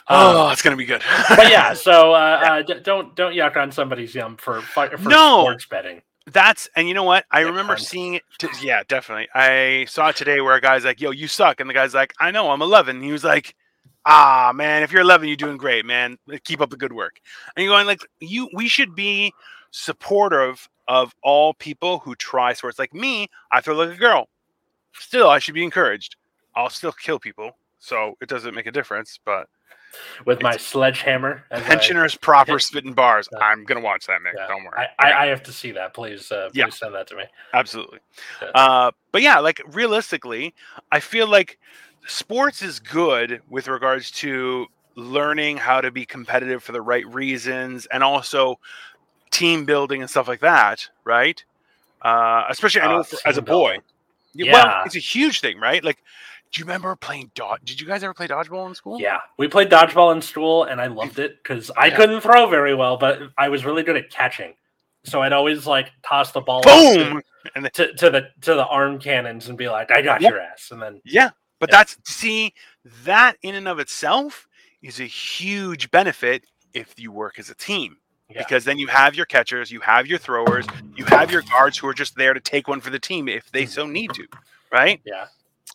oh, it's gonna be good. Um, but yeah. So uh, uh, d- don't don't yuck on somebody's yum for for No. sports betting. that's and you know what? I Yeah, remember seeing it. T- yeah, definitely. I saw it today where a guy's like, "Yo, you suck," and the guy's like, "I know, I'm 11." And he was like, "Ah, man, if you're 11, you're doing great, man. Keep up the good work." And you're going like, "You, we should be supportive of all people who try sports. Like me, I throw like a girl. Still, I should be encouraged. I'll still kill people, so it doesn't make a difference, but." With my sledgehammer, as I- Pensioners proper spitting bars. Yeah. I'm gonna watch that, Nick. Yeah. Don't worry. I, I, I have to see that. Please, uh, please Yeah. send that to me. Absolutely. Uh, but yeah, like realistically, I feel like sports is good with regards to learning how to be competitive for the right reasons and also team building and stuff like that, right? Uh, especially I know Uh, for, as a boy. Yeah, Well, it's a huge thing, right? Like, do you remember playing dodge? Did you guys ever play dodgeball in school? Yeah, we played dodgeball in school, and I loved it because I Yeah. couldn't throw very well, but I was really good at catching. So I'd always like toss the ball Boom! And then, to, to, to the to the arm cannons and be like, "I got Yep. your ass," and then Yeah, but Yeah. that's see that in and of itself is a huge benefit if you work as a team. Yeah. Because then you have your catchers, you have your throwers, you have your guards who are just there to take one for the team if they so need to, right? yeah,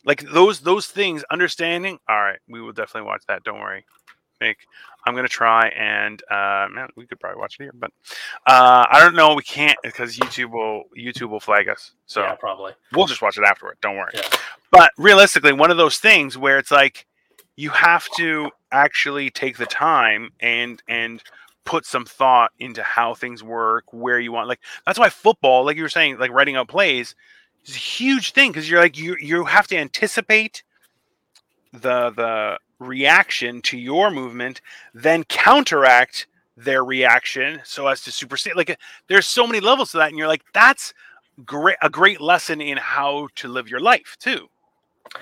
Like those those things, understanding. All right, we will definitely watch that. Don't worry, Nick. I'm gonna try and uh, man, we could probably watch it here, but uh, I don't know. We can't because YouTube will YouTube will flag us. So yeah, probably. we'll just watch it afterward. Don't worry. Yeah. But realistically, one of those things where it's like you have to actually take the time and and put some thought into how things work, where you want. Like that's why football, like you were saying, like writing out plays is a huge thing because you're like you you have to anticipate the the reaction to your movement, then counteract their reaction so as to supersede. Like there's so many levels to that, and you're like, that's great a great lesson in how to live your life too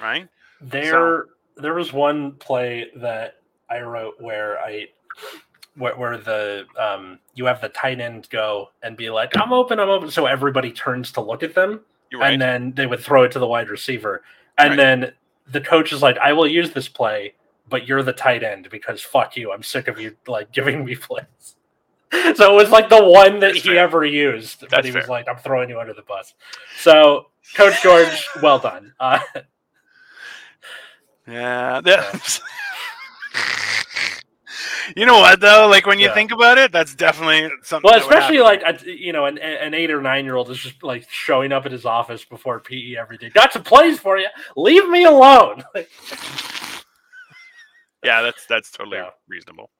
right There, there was one play that I wrote where I, where, where the um, you have the tight end go and be like, "I'm open, I'm open," so everybody turns to look at them, right and then they would throw it to the wide receiver, and Right. then the coach is like, "I will use this play, but you're the tight end because fuck you. I'm sick of you like giving me plays." So it was like the one that That's he fair. ever used, but That's he was like, "I'm throwing you under the bus." So, Coach George, well done. Uh, yeah that- you know what though like when you Yeah. think about it that's definitely something well, that especially happen. like a, you know, an, an eight or nine year old is just like showing up at his office before PE every day. Got some plays for you. Leave me alone. Yeah that's that's totally Yeah. reasonable.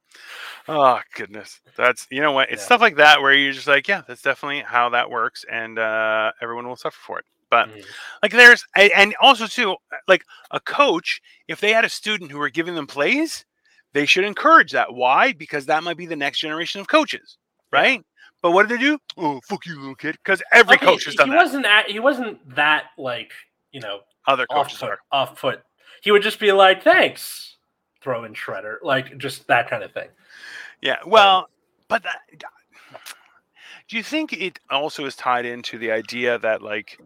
Oh goodness. That's you know what it's Yeah. stuff like that where you're just like yeah that's definitely how that works and uh everyone will suffer for it. But mm, like there's and also too like a coach if they had a student who were giving them plays they should encourage that. Why? Because that might be the next generation of coaches Yeah. right? But what did they do? Oh fuck you little kid because every coach has done he that. wasn't at, he wasn't that like you know other off coaches foot, are. off foot. He would just be like, "Thanks," throw in shredder, like just that kind of thing. yeah um, well but that do you think it also is tied into the idea that like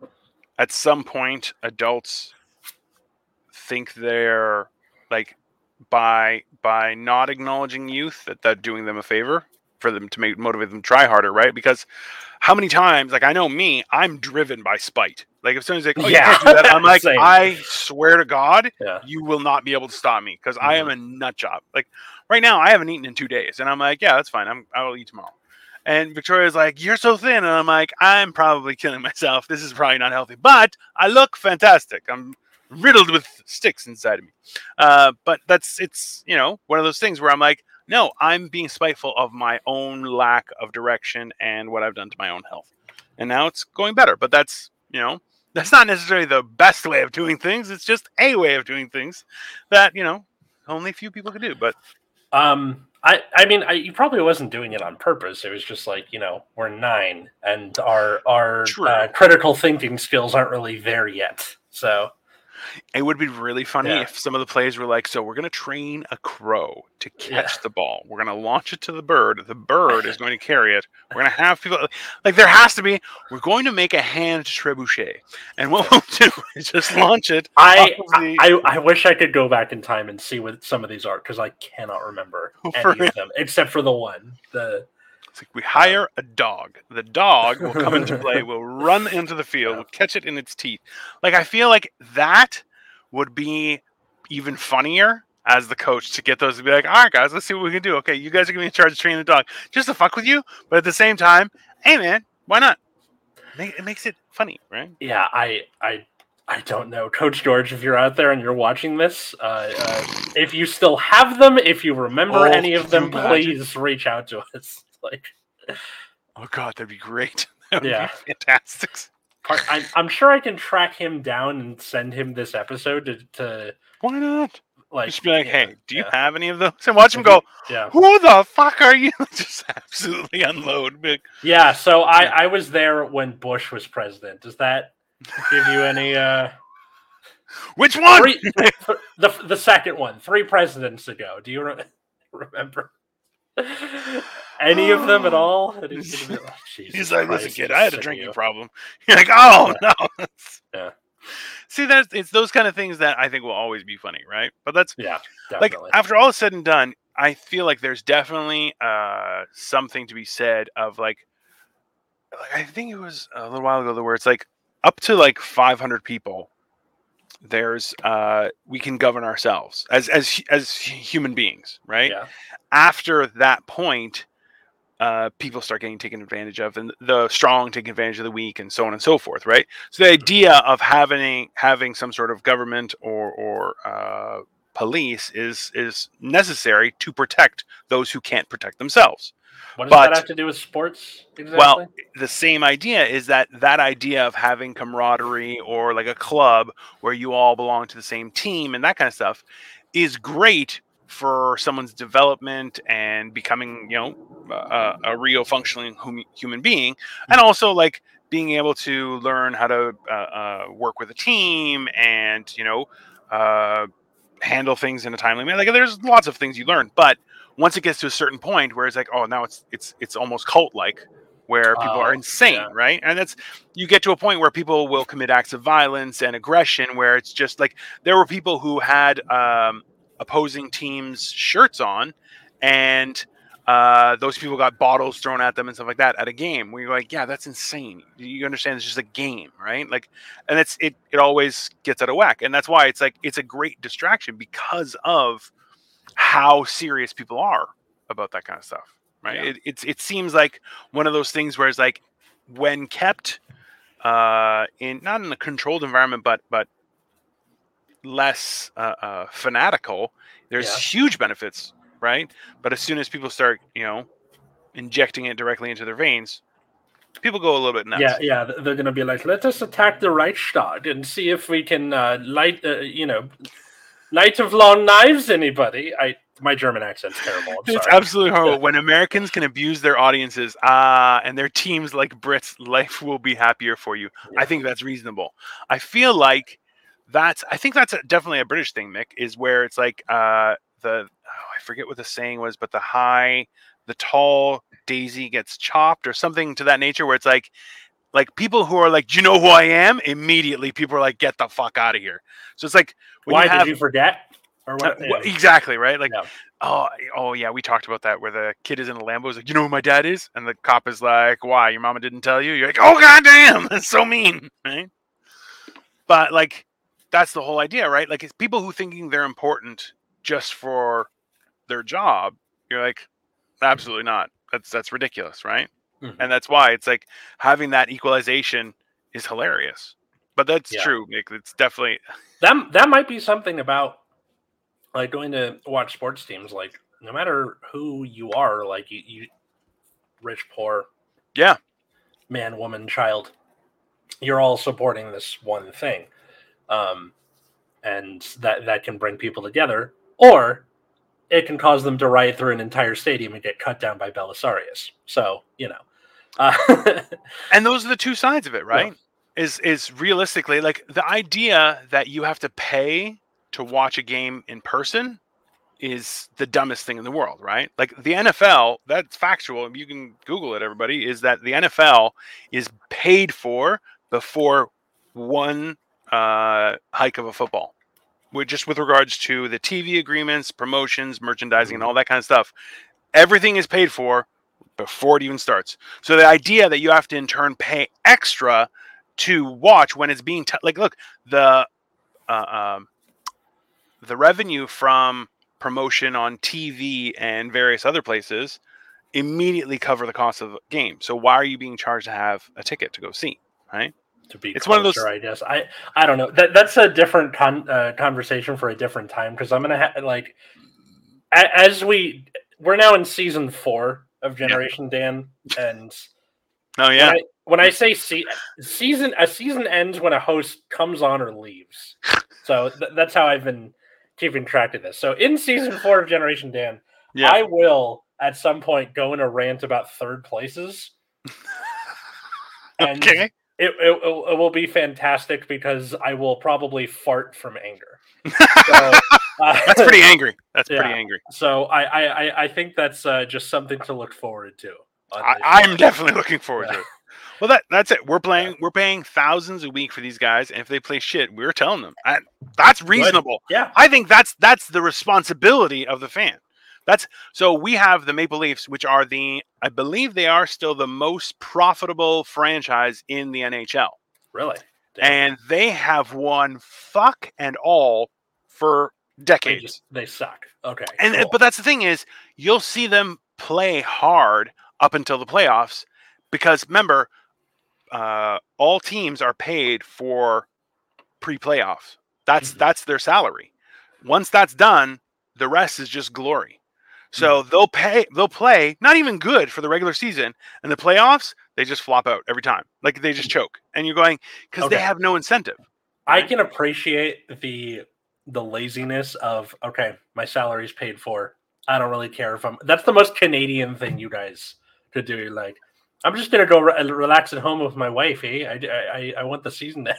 at some point adults think they're like by by not acknowledging youth that they're doing them a favor for them to make motivate them to try harder, right? Because how many times, like I know me, I'm driven by spite. Like if someone's like, "Oh, Yeah. you can't do that," I'm like, I swear to God, Yeah. you will not be able to stop me because I am a nut job. Like right now, I haven't eaten in two days, and I'm like, yeah, that's fine. I'm I will eat tomorrow. And Victoria's like, you're so thin, and I'm like, I'm probably killing myself. This is probably not healthy, but I look fantastic. I'm riddled with sticks inside of me. Uh, but that's it's you know one of those things where I'm like, no, I'm being spiteful of my own lack of direction and what I've done to my own health, and now it's going better. But that's you know that's not necessarily the best way of doing things. It's just a way of doing things that you know only a few people can do. But Um, I, I mean, I, you probably wasn't doing it on purpose. It was just like you know, we're nine, and our our uh, critical thinking skills aren't really there yet. So it would be really funny Yeah. if some of the players were like, "So we're going to train a crow to Yeah. catch the ball. We're going to launch it to the bird. The bird is going to carry it. We're going to have people like there has to be. We're going to make a hand trebuchet, and what we'll do is just launch it. I, the- I I wish I could go back in time and see what some of these are because I cannot remember For any of them except for the one. The It's like we hire a dog. The dog will come into play. Will run into the field. Will catch it in its teeth. Like I feel like that would be even funnier as the coach to get those to be like, all right, guys, let's see what we can do. Okay, you guys are gonna be in charge of training the dog, just to fuck with you. But at the same time, hey man, why not? It makes it funny, right? yeah, I I I don't know, Coach George. If you're out there and you're watching this, uh, uh, if you still have them, if you remember Oh, any of them, please reach out to us. Like, Oh god, that'd be great. That would Yeah. be fantastic. I, I'm sure I can track him down and send him this episode to, to Why not? like Just be like, yeah, hey, do you yeah, have any of those? And watch him go, yeah. who the fuck are you? Just absolutely unload. Like, Yeah, so I, I was there when Bush was president. Does that give you any uh Which one? three, the the second one, three presidents ago? Do you re- remember any of them at all? Any- any- oh, He's like, listen, kid, I'm had a drinking you." problem. You're like, oh no. Yeah. See, that's it's those kind of things that I think will always be funny, right? But that's Yeah, like after all is said and done, I feel like there's definitely uh something to be said of like, like I think it was a little while ago where it's like up to like 500 people. There's uh we can govern ourselves as as as human beings, right? yeah, after that point, uh, people start getting taken advantage of, and the strong take advantage of the weak, and so on and so forth, right? So the idea of having having some sort of government or or uh, police is is necessary to protect those who can't protect themselves. what does but- that have to do with sports? Exactly? Well, the same idea is that that idea of having camaraderie or like a club where you all belong to the same team and that kind of stuff is great for someone's development and becoming, you know, a, a real functioning hum- human being, and also like being able to learn how to uh, uh, work with a team and you know uh, handle things in a timely manner. Like there's lots of things you learn, but once it gets to a certain point where it's like, oh, now it's it's it's almost cult like, where people Oh, are insane, yeah. right? And that's you get to a point where people will commit acts of violence and aggression, where it's just like there were people who had um, opposing teams' shirts on, and uh, those people got bottles thrown at them and stuff like that at a game. Where you're like, yeah, that's insane. You understand? It's just a game, right? Like, and it's it it always gets out of whack, and that's why it's like it's a great distraction because of how serious people are about that kind of stuff, right? Yeah. It it's it seems like one of those things where it's like when kept uh in not in a controlled environment but but less uh, uh fanatical there's Yeah. huge benefits right but as soon as people start you know injecting it directly into their veins people go a little bit nuts yeah, yeah, they're gonna be like, let us attack the Reichstag and see if we can uh, light, uh, you know, light of long knives. Anybody? I my German accent's terrible. It's absolutely horrible when Americans can abuse their audiences uh, and their teams like Brits. Life will be happier for you. Yeah. I think that's reasonable. I feel like that's. I think that's a, definitely a British thing, Mick. Is where it's like uh, the oh, I forget what the saying was, but the high, the tall daisy gets chopped or something to that nature. Where it's like. Like people who are like, do you know who I am? Immediately, people are like, get the fuck out of here. So it's like, Why you have, did you forget? or Uh, what? wh- exactly right. Like, Yeah. oh, oh yeah, we talked about that where the kid is in a Lambo. Is like, you know who my dad is, and the cop is like, why? Your mama didn't tell you? You're like, oh goddamn, that's so mean, right? But like, that's the whole idea, right? Like, it's people who thinking they're important just for their job. You're like, absolutely not. That's that's ridiculous, right? Mhm. And that's why it's like having that equalization is hilarious. But that's Yeah. true, Nick. It's definitely that that might be something about like going to watch sports teams. Like no matter who you are, like you, you rich, poor, Yeah. man, woman, child, you're all supporting this one thing, um, and that that can bring people together, or it can cause them to riot through an entire stadium and get cut down by Belisarius. So you know. Uh, and those are the two sides of it right is is realistically like the idea that you have to pay to watch a game in person is the dumbest thing in the world right like the nfl that's factual you can google it everybody is that the nfl is paid for before one uh, hike of a football with just with regards to the tv agreements promotions merchandising and all that kind of stuff everything is paid for before it even starts so the idea that you have to in turn pay extra to watch when it's being t- like look the uh, um, the revenue from promotion on TV and various other places immediately cover the cost of the game. So why are you being charged to have a ticket to go see? Right? To be It's one of those- I guess. I I don't know. That that's a different con, uh, conversation for a different time because I'm gonna have like a, as we we're now in season four of Generation Dan, and Oh yeah. when, I, when I say se- season, a season ends when a host comes on or leaves. So th- that's how I've been keeping track of this. So in season four of Generation Dan, Yeah. I will at some point go in a rant about third places. And okay. It, it, it will be fantastic because I will probably fart from anger. So, uh, That's pretty angry. That's pretty angry. So I, I, I- I think that's uh, just something to look forward to. I, I'm definitely looking forward Yeah. to it. Well, that that's it. We're playing. We're paying thousands a week for these guys, and if they play shit, we're telling them. And that's reasonable. Yeah, I think that's that's the responsibility of the fan. That's so we have the Maple Leafs, which are the I believe they are still the most profitable franchise in the NHL, really. Damn. and they have won fuck and all for they decades. just they suck. Okay, And cool. but that's the thing is you'll see them play hard up until the playoffs because remember, uh, all teams are paid for pre-playoffs. That's Mhm. that's their salary. Once that's done, the rest is just glory. So mm. they'll pay they'll play not even good for the regular season and the playoffs, they just flop out every time. Like they just mm. choke. And you're going because they have no incentive. I can appreciate the the laziness of okay, my salary's paid for. I don't really care if I'm. That's the most Canadian thing you guys could do. You're like, I'm just gonna go re- uh, relax at home with my wife. Eh? I, I I want the season to.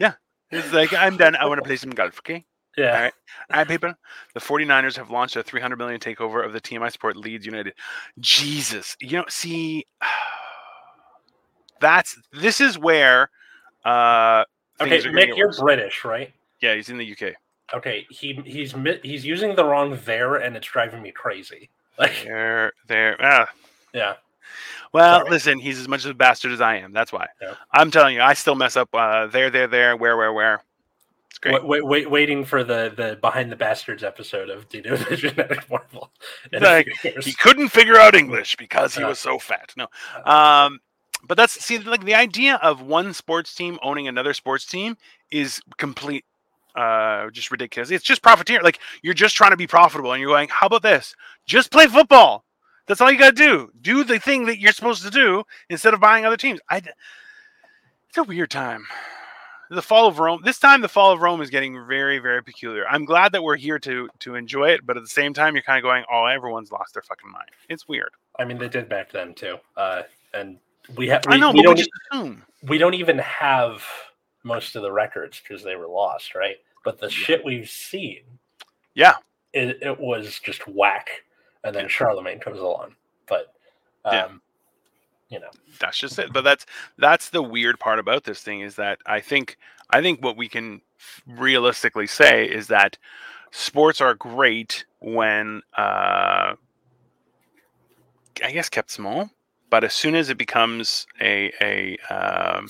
Yeah, it's like I'm done. I want to play some golf, okay? Yeah, All right. All right, people. The 49ers have launched a 300 million takeover of the team I support, Leeds United. Jesus. You know, see, that's this is where uh Okay, Mick, you're worse. British, right? Yeah, he's in the UK. Okay, he he's he's using the wrong there, and it's driving me crazy. Like, There, there. Ah. yeah, Well, Sorry. listen, he's as much of a bastard as I am. That's why. Yeah. I'm telling you, I still mess up uh there, there, there, where, where, where. Great. wait, wait, wait, waiting for the the behind the bastards episode of Dino the genetic marvel? Like, he couldn't figure out English because he Uh, was so fat. No. Uh, Um, but that's see, like the idea of one sports team owning another sports team is complete, uh, just ridiculous. It's just profiteer. Like you're just trying to be profitable, and you're going, "How about this? Just play football. That's all you got to do. Do the thing that you're supposed to do instead of buying other teams." I. It's a weird time. The fall of Rome. This time, the fall of Rome is getting very, very peculiar. I'm glad that we're here to to enjoy it, but at the same time, you're kind of going, "Oh, everyone's lost their fucking mind." It's weird. I mean, they did back then too, uh, and we have. I know, we we don't. just assume. we don't even have most of the records because they were lost, right? But the shit we've seen, Yeah. it, it was just whack. And then Yeah. Charlemagne comes along, but um, Yeah. You know, that's just it but that's that's the weird part about this thing is that i think i think what we can realistically say is that sports are great when uh, I guess kept small, but as soon as it becomes a a um,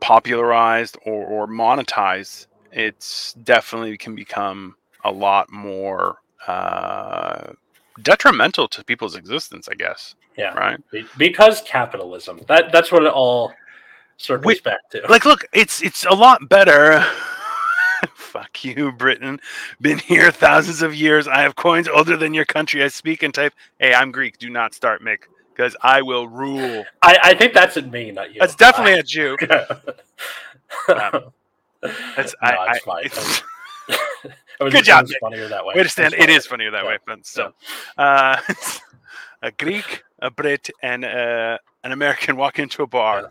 popularized or, or monetized, it's definitely can become a lot more uh, detrimental to people's existence. I guess. Yeah. Right. Because capitalism. That that's what it all circles Wait, back to. Like, look, it's it's a lot better. Fuck you, Britain. Been here thousands of years. I have coins older than your country. I speak and type. Hey, I'm Greek. Do not start, Mick, because I will rule. I, I think that's in me, not you. That's definitely a Jew. Um, That's no, I, it's fine. it's- It was- Good job, funnier that way. Way to stand. It's It funnier. that Yeah. way, but still, uh, a Greek, a Brit, and uh, an American walk into a bar. Yeah.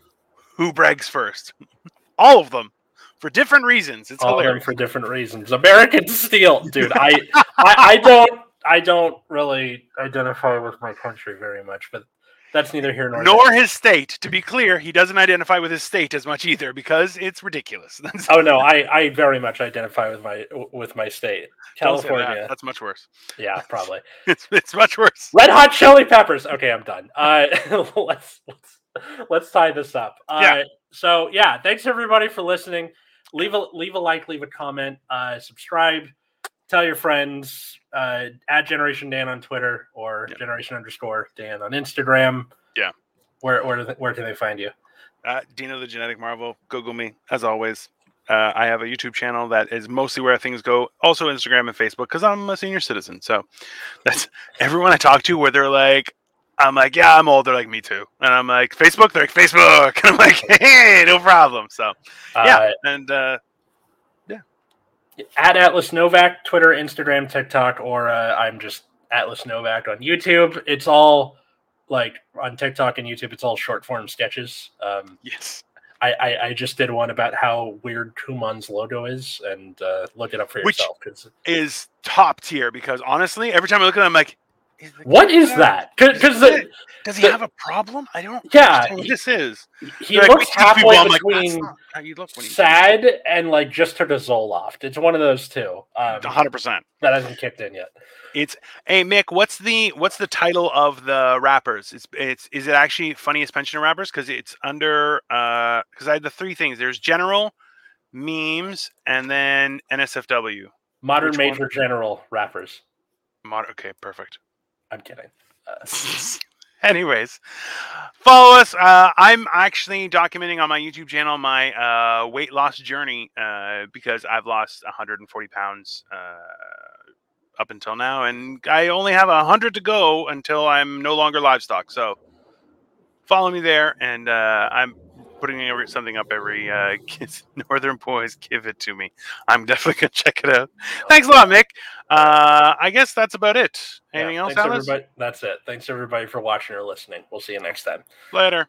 Who brags first? All of them, for different reasons. It's all hilarious. for different reasons. American steel, dude. I, I I don't I don't really identify with my country very much, but that's neither here nor Nor there. his state. To be clear, he doesn't identify with his state as much either because it's ridiculous. Oh no, I, I very much identify with my with my state, don't that. California. That's much worse. Yeah, probably. It's, it's much worse. Red Hot Chili Peppers. Okay, I'm done. Uh, let's let's let's tie this up. Uh, Yeah. So yeah, thanks everybody for listening. Leave a leave a like, leave a comment, uh, subscribe, tell your friends. Uh, at Generation Dan on Twitter or Yeah. Generation underscore Dan on Instagram. Yeah. Where where do they, where can they find you? Uh, Dino the Genetic Marvel. Google me as always. Uh, I have a YouTube channel that is mostly where things go. Also Instagram and Facebook because I'm a senior citizen. So that's everyone I talk to where they're like, I'm like, yeah, I'm old. They're like, me too. And I'm like, Facebook. They're like, Facebook. And I'm like, hey, no problem. So yeah, Uh, and uh, at Atlas Novack, Twitter, Instagram, TikTok, or uh, I'm just Atlas Novack on YouTube. It's all like on TikTok and YouTube. It's all short form sketches. Um, yes, I, I, I just did one about how weird Kumon's logo is, and uh, look it up for Which- yourself. 'cause- is top tier because honestly, every time I look at it, I'm like, what kid that? Because Does he the- have a problem? I don't. Yeah, what this is. he They're like, looks halfway like, between how you look sad and like just took a Zoloft. It's one of those two um, 100. percent that hasn't kicked in yet. It's hey Mick, what's the what's the title of the rappers? It's it's is it actually funniest pensioner rappers? Because it's under uh because I had the three things. There's general, memes, and then NSFW. Modern Which one? Major General rappers. Mod- okay, perfect. I'm kidding. Uh, Anyways, follow us. Uh, I'm actually documenting on my YouTube channel my uh, weight loss journey uh, because I've lost 140 pounds uh, up until now, and I only have 100 to go until I'm no longer livestock. So follow me there, and uh, I'm putting something up every uh, Northern Boys. Give it to me. I'm definitely gonna check it out. Thanks a lot, Mick. Uh, I guess that's about it. yeah, Anything else, Alice? everybody. That's it. Thanks everybody for watching or listening. We'll see you next time. Later.